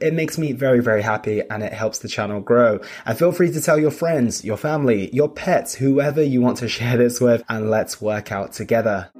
It makes me very, very happy and it helps the channel grow. And feel free to tell your friends, your family, your pets, whoever you want to share this with, and let's work out together.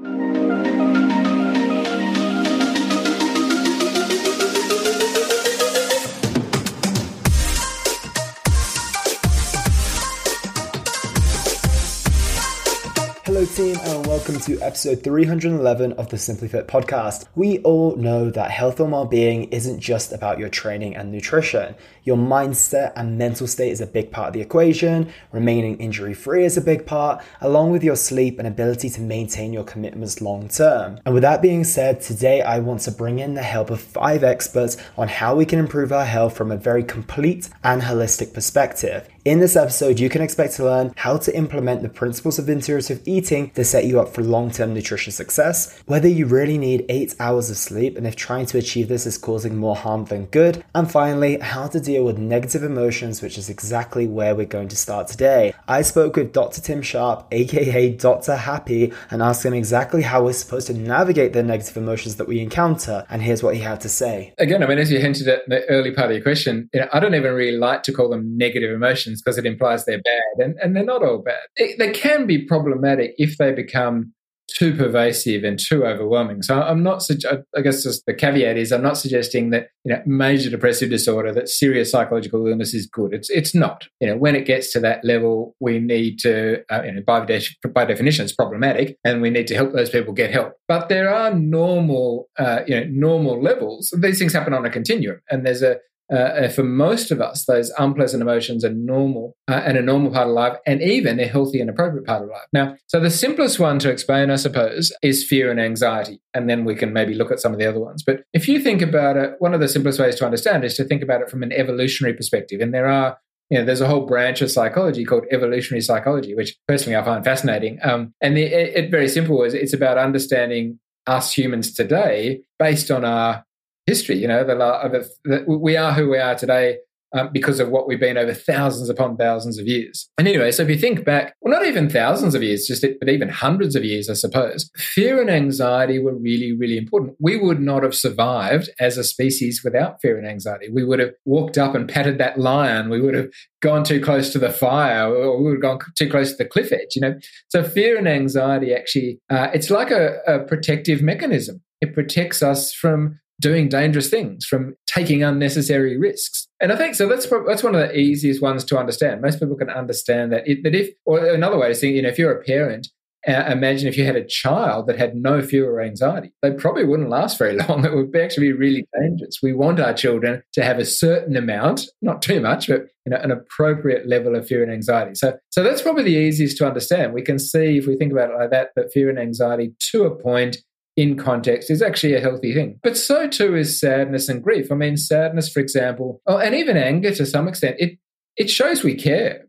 Welcome to episode 311 of the Simply Fit podcast. We all know that health and well being isn't just about your training and nutrition. Your mindset and mental state is a big part of the equation, remaining injury free is a big part, along with your sleep and ability to maintain your commitments long term. And with that being said, today I want to bring in the help of five experts on how we can improve our health from a very complete and holistic perspective. In this episode, you can expect to learn how to implement the principles of intuitive eating to set you up for long term nutrition success, whether you really need eight hours of sleep and if trying to achieve this is causing more harm than good, and finally, how to deal with negative emotions, which is exactly where we're going to start today. I spoke with Dr. Tim Sharp, aka Dr. Happy, and asked him exactly how we're supposed to navigate the negative emotions that we encounter, and here's what he had to say. Again, I mean, as you hinted at the early part of your question, you know, I don't even really like to call them negative emotions because it implies they're bad, and, and they're not all bad. It, they can be problematic if they become too pervasive and too overwhelming. So I'm not, I guess the caveat is I'm not suggesting that, you know, major depressive disorder, that serious psychological illness is good. It's, it's not. You know, when it gets to that level, we need to, uh, you know, by, de- by definition, it's problematic and we need to help those people get help. But there are normal, uh, you know, normal levels. These things happen on a continuum and there's a, uh, for most of us, those unpleasant emotions are normal uh, and a normal part of life, and even a healthy and appropriate part of life. Now, so the simplest one to explain, I suppose, is fear and anxiety, and then we can maybe look at some of the other ones. But if you think about it, one of the simplest ways to understand is to think about it from an evolutionary perspective, and there are you know, there's a whole branch of psychology called evolutionary psychology, which personally I find fascinating. Um, and the, it, it very simple is it's about understanding us humans today based on our history. You know, the, the, the, we are who we are today um, because of what we've been over thousands upon thousands of years. And anyway, so if you think back, well, not even thousands of years, just but even hundreds of years, I suppose, fear and anxiety were really, really important. We would not have survived as a species without fear and anxiety. We would have walked up and patted that lion. We would have gone too close to the fire, or we would have gone too close to the cliff edge. You know, so fear and anxiety actually, uh, it's like a, a protective mechanism. It protects us from doing dangerous things, from taking unnecessary risks. And I think so. That's that's one of the easiest ones to understand. Most people can understand that. It, that if, or another way to think, you know, if you're a parent, uh, imagine if you had a child that had no fear or anxiety, they probably wouldn't last very long. It would actually be really dangerous. We want our children to have a certain amount, not too much, but you know, an appropriate level of fear and anxiety. So, so that's probably the easiest to understand. We can see if we think about it like that, that fear and anxiety to a point in context is actually a healthy thing. But so too is sadness and grief. I mean, sadness, for example, oh, and even anger to some extent, it, it shows we care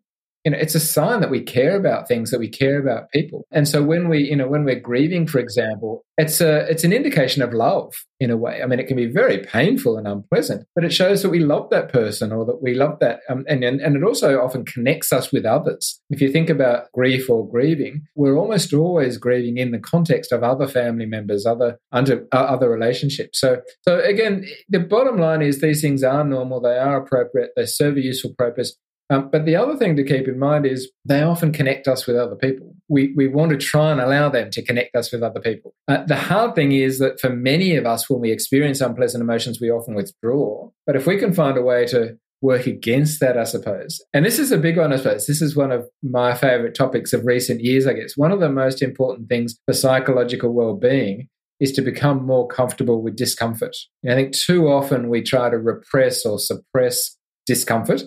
you know, it's a sign that we care about things, that we care about people. And so when we, you know, when we're grieving, for example, it's a, it's an indication of love in a way. I mean, it can be very painful and unpleasant, but it shows that we love that person or that we love that. Um, and, and, and it also often connects us with others. If you think about grief or grieving, we're almost always grieving in the context of other family members, other, under, uh, other relationships. So, so again, the bottom line is these things are normal. They are appropriate. They serve a useful purpose. Um, but the other thing to keep in mind is they often connect us with other people. we, we want to try and allow them to connect us with other people. Uh, the hard thing is that for many of us, when we experience unpleasant emotions, we often withdraw. But if we can find a way to work against that, I suppose. And this is a big one, I suppose. This is one of my favorite topics of recent years, I guess. One of the most important things for psychological well being is to become more comfortable with discomfort. I think too often we try to repress or suppress discomfort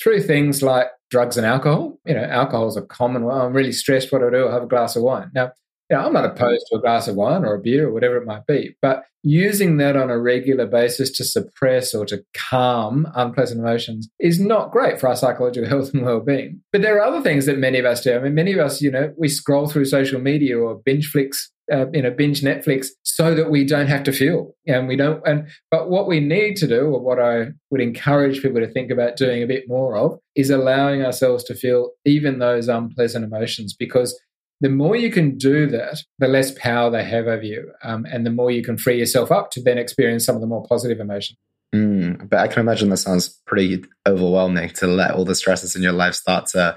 through things like drugs and alcohol. You know, alcohol is a common one. I'm really stressed. What do I do? I'll have a glass of wine. Now, you know, I'm not opposed to a glass of wine or a beer or whatever it might be, but using that on a regular basis to suppress or to calm unpleasant emotions is not great for our psychological health and well-being. But there are other things that many of us do. I mean, many of us, you know, we scroll through social media or binge flicks uh, you know binge netflix so that we don't have to feel and we don't and but what we need to do or what i would encourage people to think about doing a bit more of is allowing ourselves to feel even those unpleasant emotions because the more you can do that the less power they have over you um, and the more you can free yourself up to then experience some of the more positive emotions. Mm, but i can imagine that sounds pretty overwhelming to let all the stresses in your life start to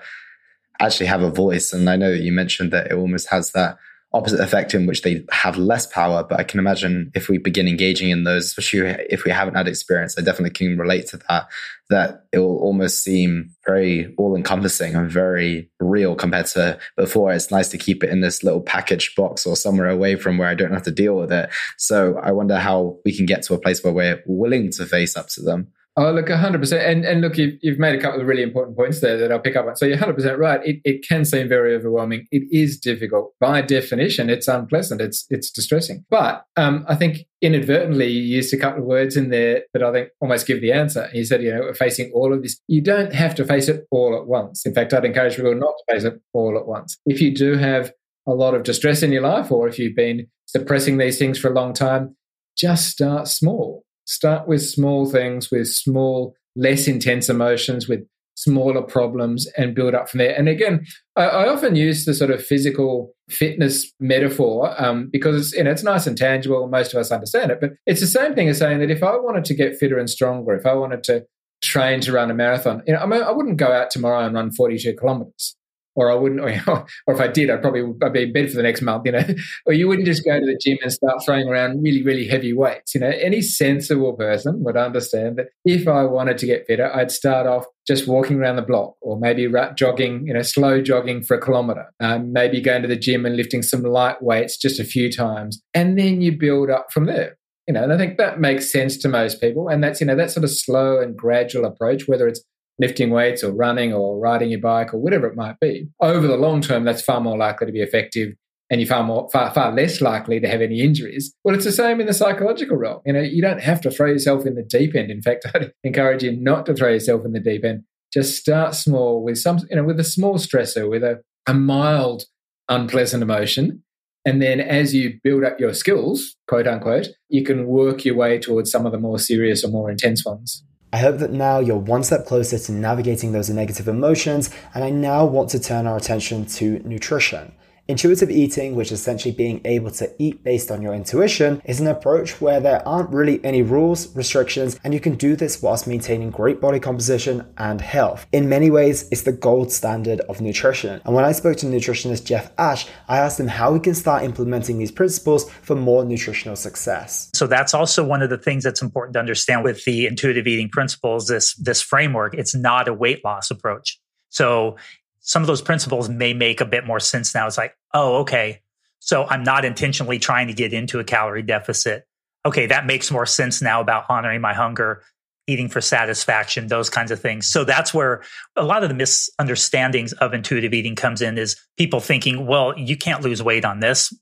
actually have a voice. And i know that you mentioned that it almost has that opposite effect in which they have less power. But I can imagine if we begin engaging in those, especially if we haven't had experience, I definitely can relate to that, that it will almost seem very all encompassing and very real compared to before. It's nice to keep it in this little packaged box or somewhere away from where I don't have to deal with it. So I wonder how we can get to a place where we're willing to face up to them. Oh, look, 100%. And, and look, you've, you've made a couple of really important points there that I'll pick up on. So you're 100% right. It, it can seem very overwhelming. It is difficult. By definition, it's unpleasant. It's, it's distressing. But um, I think inadvertently you used a couple of words in there that I think almost give the answer. You said, you know, facing all of this. You don't have to face it all at once. In fact, I'd encourage people not to face it all at once. If you do have a lot of distress in your life, or if you've been suppressing these things for a long time, just start small Start with small things, with small, less intense emotions, with smaller problems, and build up from there. And again, I, I often use the sort of physical fitness metaphor um, because it's, you know, it's nice and tangible. Most of us understand it, but it's the same thing as saying that if I wanted to get fitter and stronger, if I wanted to train to run a marathon, you know, I, mean, I wouldn't go out tomorrow and run 42 kilometers or I wouldn't, or, or if I did, I'd probably I'd be in bed for the next month, you know. or you wouldn't just go to the gym and start throwing around really, really heavy weights. You know, any sensible person would understand that if I wanted to get fitter, I'd start off just walking around the block, or maybe jogging, you know, slow jogging for a kilometer, um, maybe going to the gym and lifting some light weights just a few times, and then you build up from there you know, and I think that makes sense to most people. And that's, you know, that sort of slow and gradual approach, whether it's lifting weights or running or riding your bike or whatever it might be. Over the long term, that's far more likely to be effective and you're far more far far less likely to have any injuries. Well, it's the same in the psychological realm. You know, you don't have to throw yourself in the deep end. In fact, I'd encourage you not to throw yourself in the deep end. Just start small with some, you know, with a small stressor, with a, a mild unpleasant emotion. And then as you build up your skills, quote unquote, you can work your way towards some of the more serious or more intense ones. I hope that now you're one step closer to navigating those negative emotions, and I now want to turn our attention to nutrition. Intuitive eating, which is essentially being able to eat based on your intuition, is an approach where there aren't really any rules, restrictions, and you can do this whilst maintaining great body composition and health. In many ways, it's the gold standard of nutrition. And when I spoke to nutritionist Jeff Ash, I asked him how we can start implementing these principles for more nutritional success. So that's also one of the things that's important to understand with the intuitive eating principles, this, this framework. It's not a weight loss approach. So some of those principles may make a bit more sense now. It's like, oh, okay. So I'm not intentionally trying to get into a calorie deficit. Okay, that makes more sense now about honoring my hunger, eating for satisfaction, those kinds of things. So that's where a lot of the misunderstandings of intuitive eating comes in is people thinking, well, you can't lose weight on this.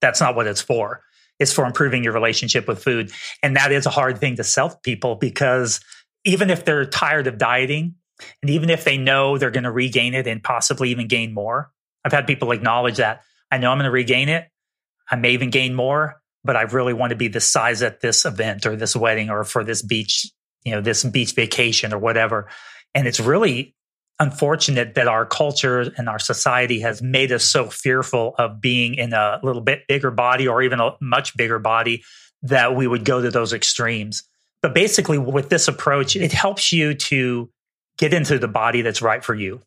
That's not what it's for. It's for improving your relationship with food. And that is a hard thing to sell people because even if they're tired of dieting, and even if they know they're going to regain it and possibly even gain more, I've had people acknowledge that I know I'm going to regain it. I may even gain more, but I really want to be the size at this event or this wedding or for this beach, you know, this beach vacation or whatever. And it's really unfortunate that our culture and our society has made us so fearful of being in a little bit bigger body or even a much bigger body that we would go to those extremes. But basically, with this approach, it helps you to get into the body that's right for you.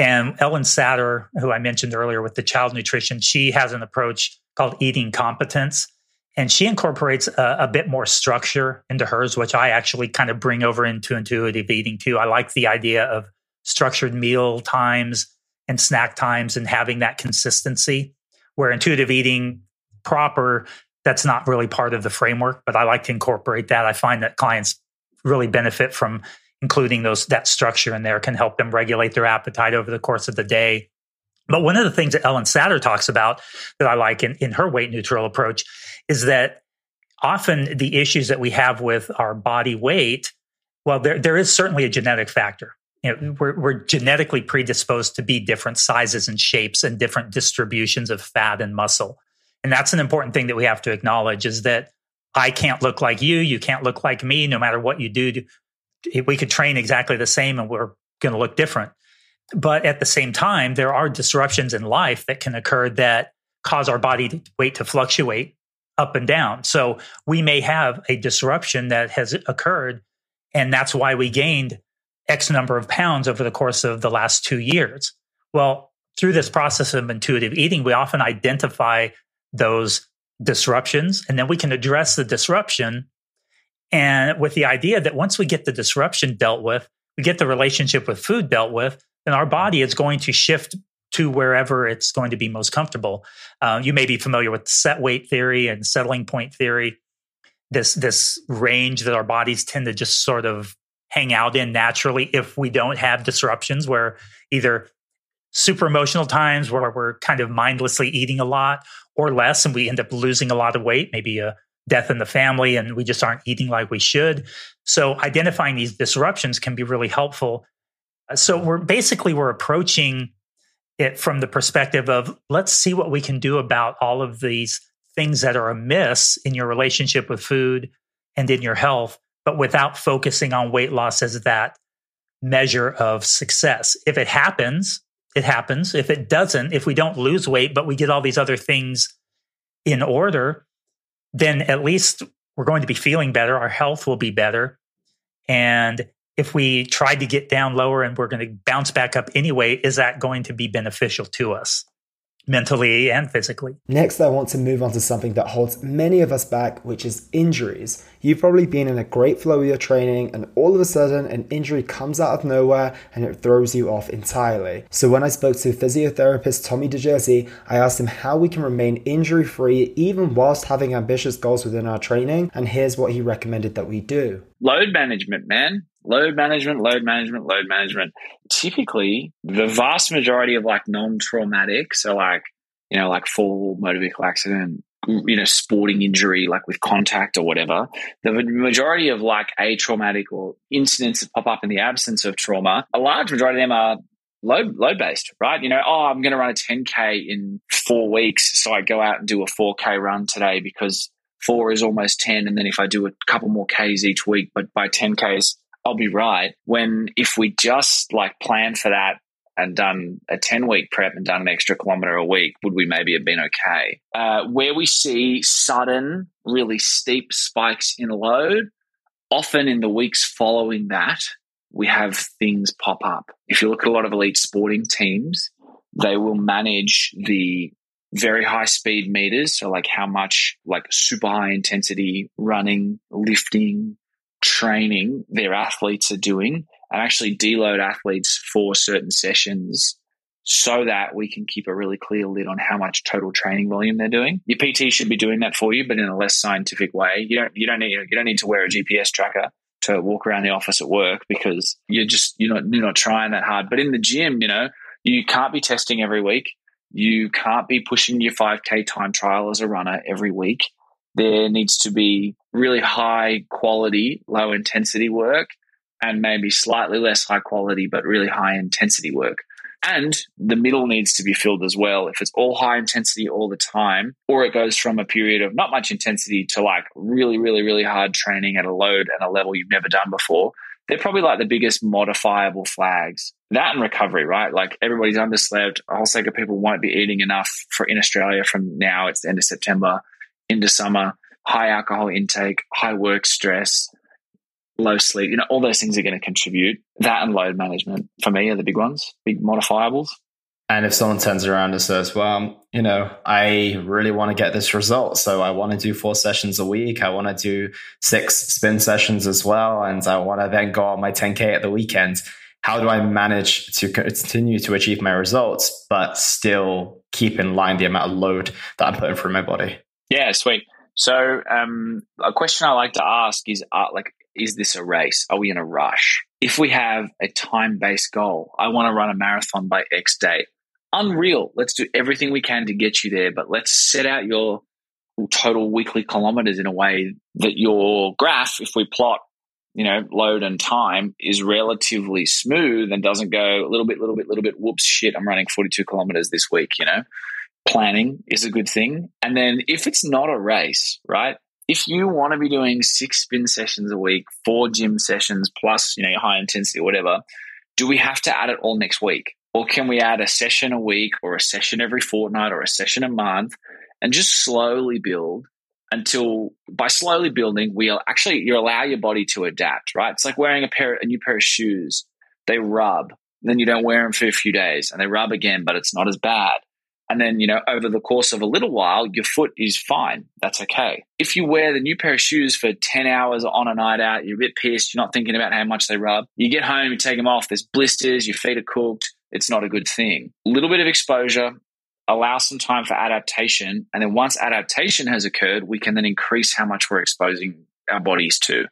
And Ellyn Satter, who I mentioned earlier with the child nutrition, she has an approach called eating competence. And she incorporates a, a, bit more structure into hers, which I actually kind of bring over into intuitive eating too. I like the idea of structured meal times and snack times and having that consistency where intuitive eating proper, that's not really part of the framework, but I like to incorporate that. I find that clients really benefit from including those that structure in there can help them regulate their appetite over the course of the day. But one of the things that Ellyn Satter talks about that I like in, in her weight neutral approach is that often the issues that we have with our body weight, well, there, there is certainly a genetic factor. You know, we're, we're genetically predisposed to be different sizes and shapes and different distributions of fat and muscle. And that's an important thing that we have to acknowledge is that I can't look like you. You can't look like me, no matter what you do we could train exactly the same and we're going to look different. But at the same time, there are disruptions in life that can occur that cause our body weight to fluctuate up and down. So we may have a disruption that has occurred, and that's why we gained X number of pounds over the course of the last two years. Well, through this process of intuitive eating, we often identify those disruptions and then we can address the disruption and with the idea that once we get the disruption dealt with, we get the relationship with food dealt with, then our body is going to shift to wherever it's going to be most comfortable. Uh, you may be familiar with set weight theory and settling point theory. This this range that our bodies tend to just sort of hang out in naturally if we don't have disruptions where either super emotional times where we're kind of mindlessly eating a lot or less and we end up losing a lot of weight, maybe a death in the family and we just aren't eating like we should. So identifying these disruptions can be really helpful. Uh, so we're basically we're approaching it from the perspective of let's see what we can do about all of these things that are amiss in your relationship with food and in your health, but without focusing on weight loss as that measure of success. If it happens, it happens. If it doesn't, if we don't lose weight, but we get all these other things in order, then at least we're going to be feeling better. Our health will be better. And if we tried to get down lower and we're going to bounce back up anyway, is that going to be beneficial to us? Mentally and physically. Next, I want to move on to something that holds many of us back, which is injuries. You've probably been in a great flow with your training, and all of a sudden, an injury comes out of nowhere and it throws you off entirely. So, when I spoke to physiotherapist Tommy DeJersey, I asked him how we can remain injury free even whilst having ambitious goals within our training, and here's what he recommended that we do. Load management, man load management, load management, load management. Typically, the vast majority of like non-traumatic, so like you know, like fall, motor vehicle accident, you know, sporting injury, like with contact or whatever. The majority of like a traumatic or incidents that pop up in the absence of trauma, a large majority of them are load load based, right? You know, oh, I'm going to run a 10k in four weeks, so I go out and do a 4k run today because four is almost 10, and then if I do a couple more k's each week, but by 10k's I'll be right. When if we just like planned for that and done a 10 week prep and done an extra kilometer a week, would we maybe have been okay? Uh, where we see sudden, really steep spikes in load, often in the weeks following that, we have things pop up. If you look at a lot of elite sporting teams, they will manage the very high speed meters. So, like how much, like super high intensity running, lifting, training their athletes are doing and actually deload athletes for certain sessions so that we can keep a really clear lid on how much total training volume they're doing. Your PT should be doing that for you, but in a less scientific way. You don't you don't need you don't need to wear a GPS tracker to walk around the office at work because you're just you're not you're not trying that hard. But in the gym, you know, you can't be testing every week. You can't be pushing your 5K time trial as a runner every week there needs to be really high quality, low intensity work and maybe slightly less high quality, but really high intensity work. And the middle needs to be filled as well. If it's all high intensity all the time, or it goes from a period of not much intensity to like really, really, really hard training at a load and a level you've never done before, they're probably like the biggest modifiable flags. That and recovery, right? Like everybody's underslept. A whole set of people won't be eating enough for in Australia from now, it's the end of September into summer, high alcohol intake, high work stress, low sleep, you know, all those things are going to contribute. That and load management for me are the big ones, big modifiables. And if someone turns around and says, well, you know, I really want to get this result. So I want to do four sessions a week. I want to do six spin sessions as well. And I want to then go on my 10K at the weekend. How do I manage to continue to achieve my results, but still keep in line the amount of load that I'm putting through my body? Yeah, sweet. So, um, a question I like to ask is, uh, like, is this a race? Are we in a rush? If we have a time based goal, I want to run a marathon by X date. Unreal. Let's do everything we can to get you there, but let's set out your total weekly kilometers in a way that your graph, if we plot, you know, load and time, is relatively smooth and doesn't go a little bit, little bit, little bit, whoops, shit, I'm running 42 kilometers this week, you know? Planning is a good thing. And then if it's not a race, right? if you want to be doing six spin sessions a week, four gym sessions plus, you know, your high intensity or whatever, do we have to add it all next week? Or can we add a session a week or a session every fortnight or a session a month and just slowly build until by slowly building, we'll actually you allow your body to adapt, right? It's like wearing a pair a new pair of shoes. They rub, then you don't wear them for a few days and they rub again, but it's not as bad. And then, you know, over the course of a little while, your foot is fine. That's okay. If you wear the new pair of shoes for 10 hours on a night out, you're a bit pissed, you're not thinking about how much they rub. You get home, you take them off, there's blisters, your feet are cooked. It's not a good thing. A little bit of exposure, allow some time for adaptation. And then once adaptation has occurred, we can then increase how much we're exposing our bodies to.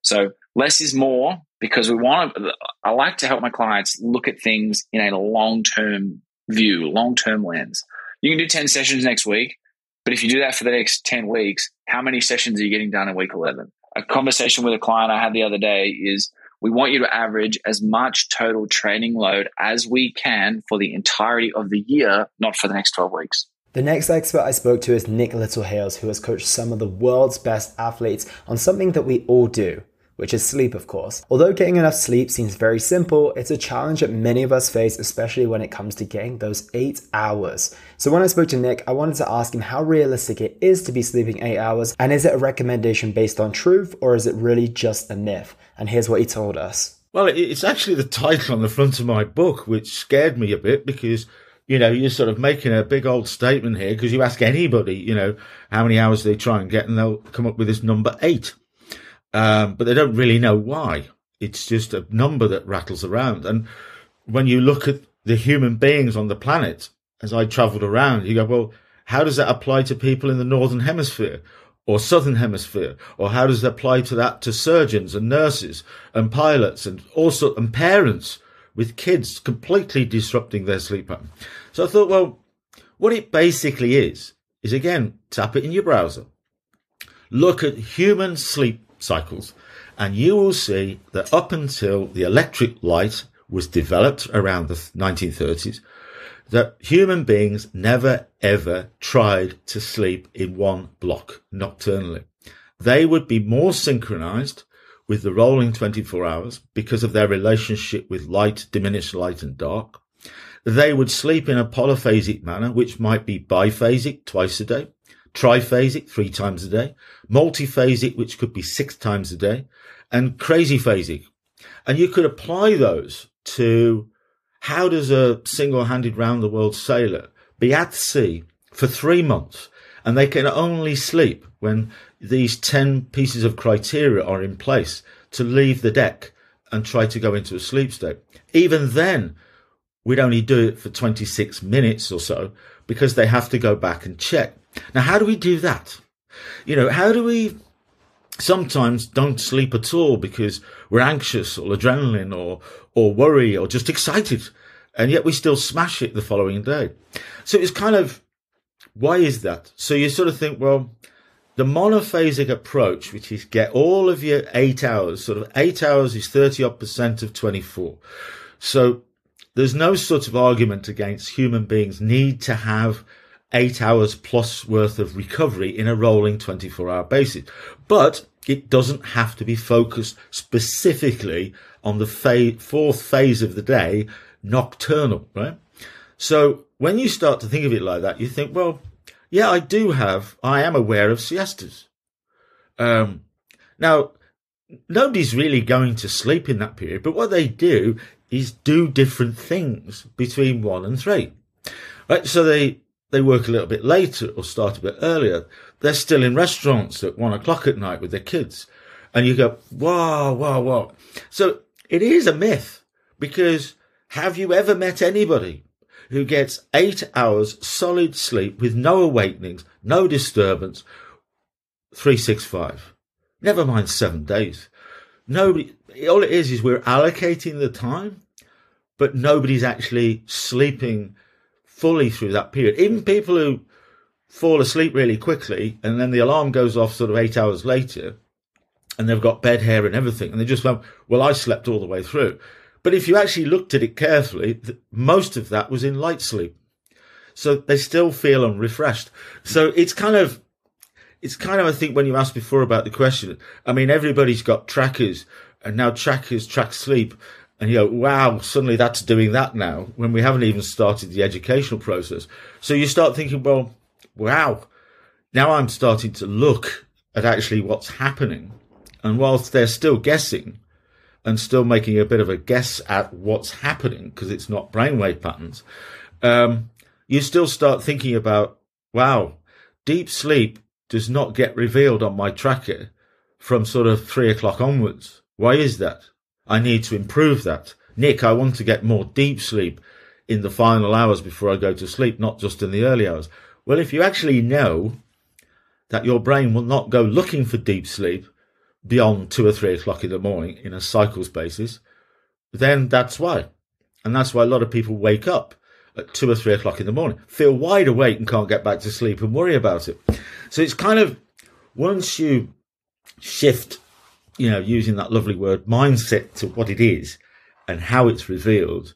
So less is more because we want to, I like to help my clients look at things in a long term view, long term lens. You can do 10 sessions next week, but if you do that for the next 10 weeks, how many sessions are you getting done in week 11? A conversation with a client I had the other day is we want you to average as much total training load as we can for the entirety of the year, not for the next 12 weeks. The next expert I spoke to is Nick Littlehales, who has coached some of the world's best athletes on something that we all do which is sleep, of course. Although getting enough sleep seems very simple, it's a challenge that many of us face, especially when it comes to getting those eight hours. So when I spoke to Nick, I wanted to ask him how realistic it is to be sleeping eight hours, and is it a recommendation based on truth, or is it really just a myth? And here's what he told us. Well, it's actually the title on the front of my book, which scared me a bit because you know, you're sort of making a big old statement here because you ask anybody, you know, how many hours they try and get, and they'll come up with this number eight um, but they don't really know why. It's just a number that rattles around. And when you look at the human beings on the planet, as I travelled around, you go, well, how does that apply to people in the northern hemisphere or southern hemisphere, or how does it apply to that to surgeons and nurses and pilots and also and parents with kids completely disrupting their sleep pattern? So I thought, well, what it basically is is again tap it in your browser, look at human sleep cycles. And you will see that up until the electric light was developed around the 1930s, that human beings never ever tried to sleep in one block nocturnally. They would be more synchronized with the rolling 24 hours because of their relationship with light, diminished light and dark. They would sleep in a polyphasic manner, which might be biphasic twice a day, triphasic three times a day, multiphasic, which could be six times a day, and crazy phasic. And you could apply those to how does a single handed round the world sailor be at sea for three months and they can only sleep when these 10 pieces of criteria are in place to leave the deck and try to go into a sleep state. Even then, we'd only do it for 26 minutes or so because they have to go back and check. Now, how do we do that? You know, how do we sometimes don't sleep at all because we're anxious or adrenaline or, or worry or just excited. And yet we still smash it the following day. So it's kind of, why is that? So you sort of think, well, the monophasic approach, which is get all of your eight hours, sort of eight hours is 30 odd percent of 24. So there's no sort of argument against human beings need to have eight hours plus worth of recovery in a rolling 24 hour basis. But it doesn't have to be focused specifically on the fa- fourth phase of the day, nocturnal, right? So when you start to think of it like that, you think, well, yeah, I do have, I am aware of siestas. Um, now, nobody's really going to sleep in that period, but what they do is do different things between one and three. Right. So they, they work a little bit later or start a bit earlier. They're still in restaurants at one o'clock at night with their kids. And you go, wow, wow, wow. So it is a myth because have you ever met anybody who gets eight hours solid sleep with no awakenings, no disturbance, 365? Never mind seven days. Nobody, all it is is we're allocating the time, but nobody's actually sleeping fully through that period. Even people who fall asleep really quickly and then the alarm goes off sort of eight hours later and they've got bed hair and everything and they just went, well, I slept all the way through. But if you actually looked at it carefully, most of that was in light sleep. So they still feel unrefreshed. So it's kind of, it's kind of, I think when you asked before about the question, I mean, everybody's got trackers and now trackers track sleep and you go, wow, suddenly that's doing that now when we haven't even started the educational process. So you start thinking, well, wow, now I'm starting to look at actually what's happening. And whilst they're still guessing and still making a bit of a guess at what's happening because it's not brainwave patterns, um, you still start thinking about, wow, deep sleep does not get revealed on my tracker from sort of three o'clock onwards. Why is that? I need to improve that. Nick, I want to get more deep sleep in the final hours before I go to sleep, not just in the early hours. Well, if you actually know that your brain will not go looking for deep sleep beyond two or three o'clock in the morning in a cycles basis, then that's why. And that's why a lot of people wake up at two or three o'clock in the morning, feel wide awake and can't get back to sleep and worry about it. So it's kind of once you shift you know, using that lovely word mindset to what it is and how it's revealed,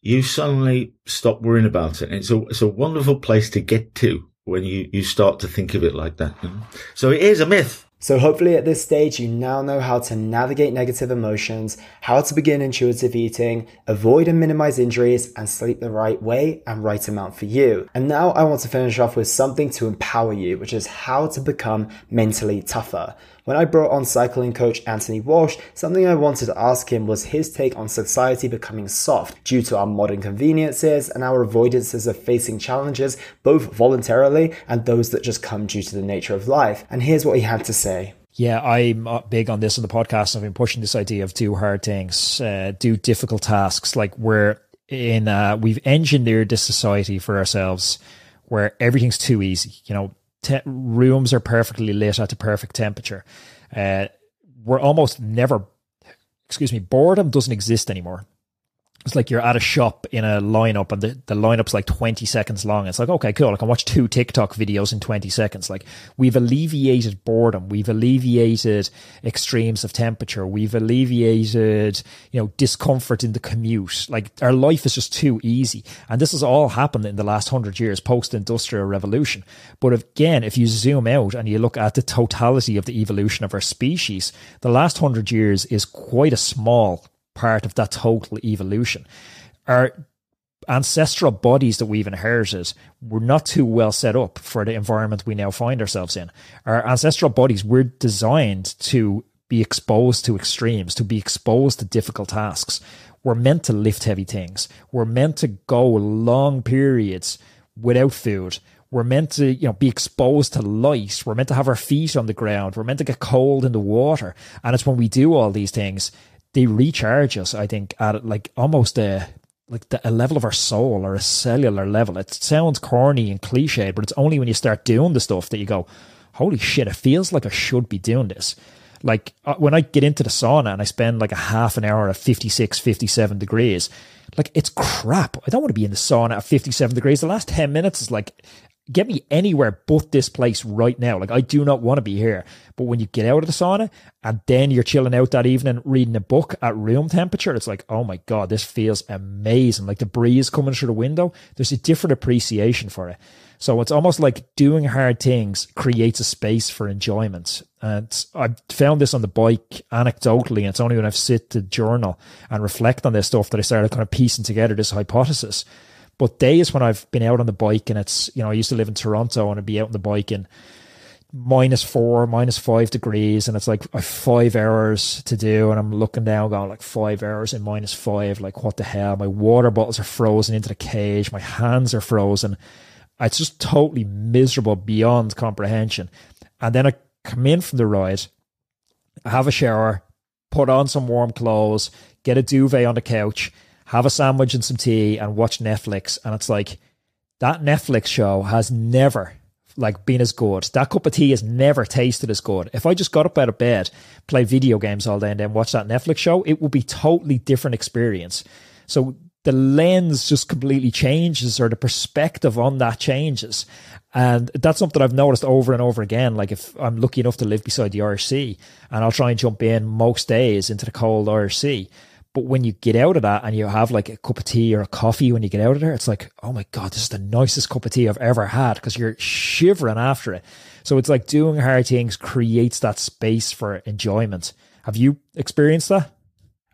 you suddenly stop worrying about it. And it's a, it's a wonderful place to get to when you, you start to think of it like that. You know? So it is a myth. So hopefully at this stage, you now know how to navigate negative emotions, how to begin intuitive eating, avoid and minimize injuries, and sleep the right way and right amount for you. And now I want to finish off with something to empower you, which is how to become mentally tougher. When I brought on cycling coach Anthony Walsh, something I wanted to ask him was his take on society becoming soft due to our modern conveniences and our avoidances of facing challenges, both voluntarily and those that just come due to the nature of life. And here's what he had to say. Yeah, I'm big on this on the podcast. I've been pushing this idea of do hard things, uh, do difficult tasks. Like we're in, uh, we've engineered this society for ourselves where everything's too easy. You know, te- rooms are perfectly lit at the perfect temperature. Uh, we're almost never, excuse me, boredom doesn't exist anymore it's like you're at a shop in a lineup and the, the lineup's like 20 seconds long. It's like, okay, cool. I can watch two TikTok videos in 20 seconds. Like we've alleviated boredom. We've alleviated extremes of temperature. We've alleviated, you know, discomfort in the commute. Like our life is just too easy. And this has all happened in the last hundred years post industrial revolution. But again, if you zoom out and you look at the totality of the evolution of our species, the last hundred years is quite a small part of that total evolution. Our ancestral bodies that we've inherited were not too well set up for the environment we now find ourselves in. Our ancestral bodies were designed to be exposed to extremes, to be exposed to difficult tasks. We're meant to lift heavy things. We're meant to go long periods without food. We're meant to, you know, be exposed to light. We're meant to have our feet on the ground. We're meant to get cold in the water. And it's when we do all these things they recharge us, I think, at like almost a like the, a level of our soul or a cellular level. It sounds corny and cliched, but it's only when you start doing the stuff that you go, holy shit, it feels like I should be doing this. Like uh, when I get into the sauna and I spend like a half an hour at 56, 57 degrees, like it's crap. I don't want to be in the sauna at 57 degrees. The last 10 minutes is like get me anywhere but this place right now. Like I do not want to be here. But when you get out of the sauna and then you're chilling out that evening reading a book at room temperature, it's like, oh my God, this feels amazing. Like the breeze coming through the window. There's a different appreciation for it. So it's almost like doing hard things creates a space for enjoyment. And I've found this on the bike anecdotally. And it's only when I've sit to journal and reflect on this stuff that I started kind of piecing together this hypothesis but days when I've been out on the bike and it's, you know, I used to live in Toronto and I'd be out on the bike in minus four, minus five degrees, and it's like five hours to do. And I'm looking down, going like five hours and minus five. Like, what the hell? My water bottles are frozen into the cage. My hands are frozen. It's just totally miserable beyond comprehension. And then I come in from the ride, I have a shower, put on some warm clothes, get a duvet on the couch, have a sandwich and some tea, and watch Netflix. And it's like that Netflix show has never like been as good. That cup of tea has never tasted as good. If I just got up out of bed, play video games all day, and then watch that Netflix show, it would be totally different experience. So the lens just completely changes, or the perspective on that changes. And that's something I've noticed over and over again. Like if I'm lucky enough to live beside the Irish Sea, and I'll try and jump in most days into the cold Irish Sea. But when you get out of that and you have like a cup of tea or a coffee when you get out of there, it's like, oh my God, this is the nicest cup of tea I've ever had because you're shivering after it. So it's like doing hard things creates that space for enjoyment. Have you experienced that?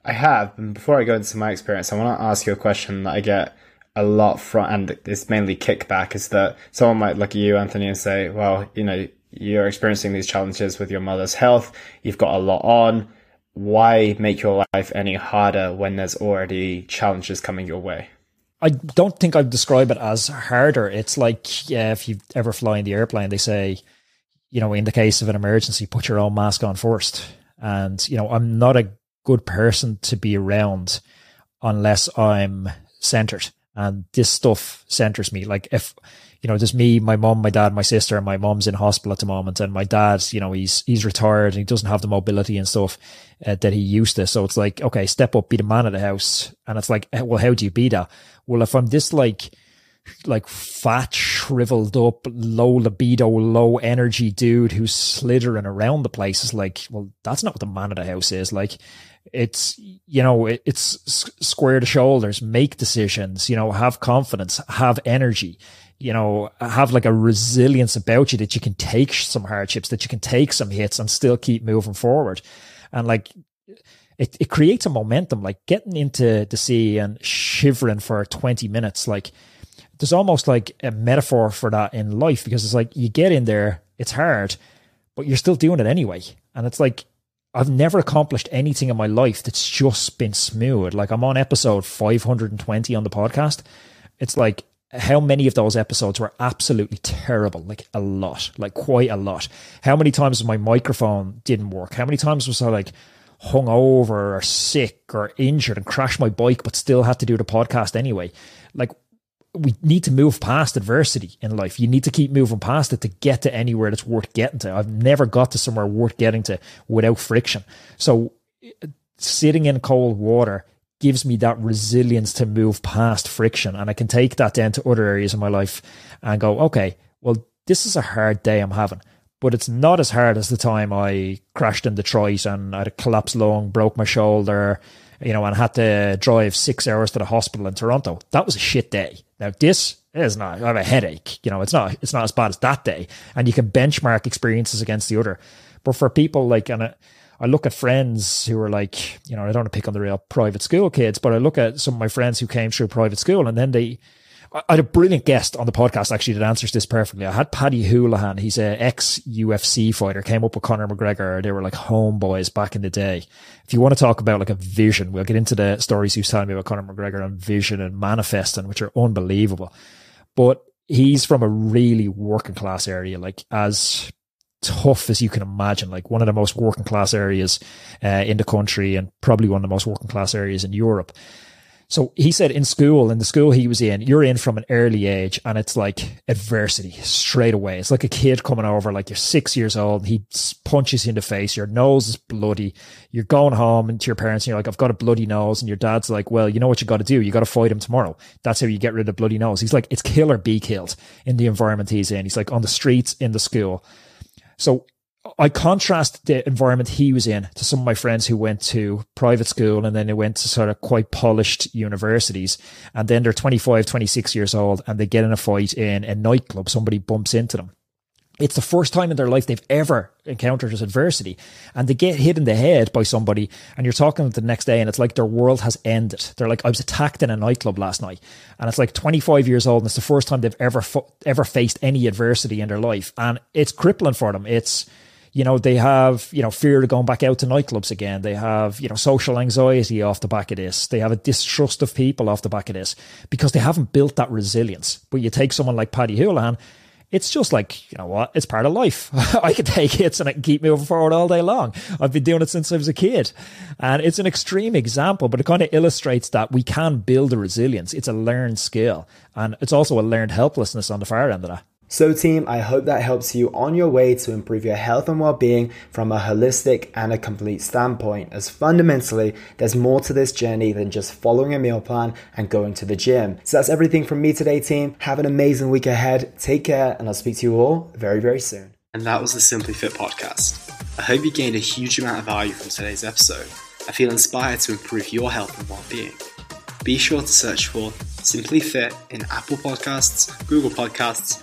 I have. And before I go into my experience, I want to ask you a question that I get a lot from, and it's mainly kickback is that someone might look at you, Anthony, and say, well, you know, you're experiencing these challenges with your mother's health. You've got a lot on why make your life any harder when there's already challenges coming your way? I don't think I'd describe it as harder. It's like yeah, if you ever fly in the airplane, they say, you know, in the case of an emergency, put your own mask on first. And you know, I'm not a good person to be around unless I'm centered, and this stuff centers me. Like if you know, there's me, my mom, my dad, my sister, and my mom's in hospital at the moment, and my dad, you know, he's he's retired and he doesn't have the mobility and stuff uh, that he used to. So it's like, okay, step up, be the man of the house, and it's like, well, how do you be that? Well, if I'm this like like fat, shriveled up, low libido, low energy dude who's slithering around the place is like, well, that's not what the man of the house is. Like, it's, you know, it, it's square the shoulders, make decisions, you know, have confidence, have energy you know, have like a resilience about you that you can take some hardships, that you can take some hits and still keep moving forward. And like, it, it creates a momentum, like getting into the sea and shivering for 20 minutes. Like, there's almost like a metaphor for that in life because it's like you get in there, it's hard, but you're still doing it anyway. And it's like, I've never accomplished anything in my life that's just been smooth. Like, I'm on episode 520 on the podcast. It's like, how many of those episodes were absolutely terrible? Like a lot, like quite a lot. How many times my microphone didn't work? How many times was I like hung over or sick or injured and crashed my bike, but still had to do the podcast anyway? Like we need to move past adversity in life. You need to keep moving past it to get to anywhere that's worth getting to. I've never got to somewhere worth getting to without friction. So sitting in cold water gives me that resilience to move past friction. And I can take that down to other areas of my life and go, okay, well, this is a hard day I'm having, but it's not as hard as the time I crashed in Detroit and I had a collapsed lung, broke my shoulder, you know, and had to drive six hours to the hospital in Toronto. That was a shit day. Now this is not. I have a headache. You know, it's not. It's not as bad as that day. And you can benchmark experiences against the other. But for people like, and. It, I look at friends who are like, you know, I don't want to pick on the real private school kids, but I look at some of my friends who came through private school and then they, I had a brilliant guest on the podcast actually that answers this perfectly. I had Paddy Holohan. He's a ex UFC fighter, came up with Conor McGregor. They were like homeboys back in the day. If you want to talk about like a vision, we'll get into the stories he was telling me about Conor McGregor and vision and manifesting, which are unbelievable. But he's from a really working class area, like as tough as you can imagine, like one of the most working class areas uh, in the country and probably one of the most working class areas in Europe. So he said in school, in the school he was in, you're in from an early age and it's like adversity straight away. It's like a kid coming over, like you're six years old. He punches you in the face. Your nose is bloody. You're going home and to your parents and you're like, I've got a bloody nose. And your dad's like, well, you know what you got to do? You got to fight him tomorrow. That's how you get rid of bloody nose. He's like, it's kill or be killed in the environment he's in. He's like on the streets in the school. So I contrast the environment he was in to some of my friends who went to private school and then they went to sort of quite polished universities. And then they're 25, 26 years old and they get in a fight in a nightclub. Somebody bumps into them. it's the first time in their life they've ever encountered this adversity and they get hit in the head by somebody and you're talking the next day and it's like their world has ended they're like i was attacked in a nightclub last night and it's like 25 years old and it's the first time they've ever ever faced any adversity in their life and it's crippling for them it's you know they have you know fear of going back out to nightclubs again they have you know social anxiety off the back of this they have a distrust of people off the back of this because they haven't built that resilience but you take someone like paddy holohan it's just like, you know what? It's part of life. I can take hits and I can keep moving forward all day long. I've been doing it since I was a kid. And it's an extreme example, but it kind of illustrates that we can build a resilience. It's a learned skill. And it's also a learned helplessness on the far end of that. So, team, I hope that helps you on your way to improve your health and well being from a holistic and a complete standpoint. As fundamentally, there's more to this journey than just following a meal plan and going to the gym. So, that's everything from me today, team. Have an amazing week ahead. Take care, and I'll speak to you all very, very soon. And that was the Simply Fit podcast. I hope you gained a huge amount of value from today's episode. I feel inspired to improve your health and well being. Be sure to search for Simply Fit in Apple Podcasts, Google Podcasts,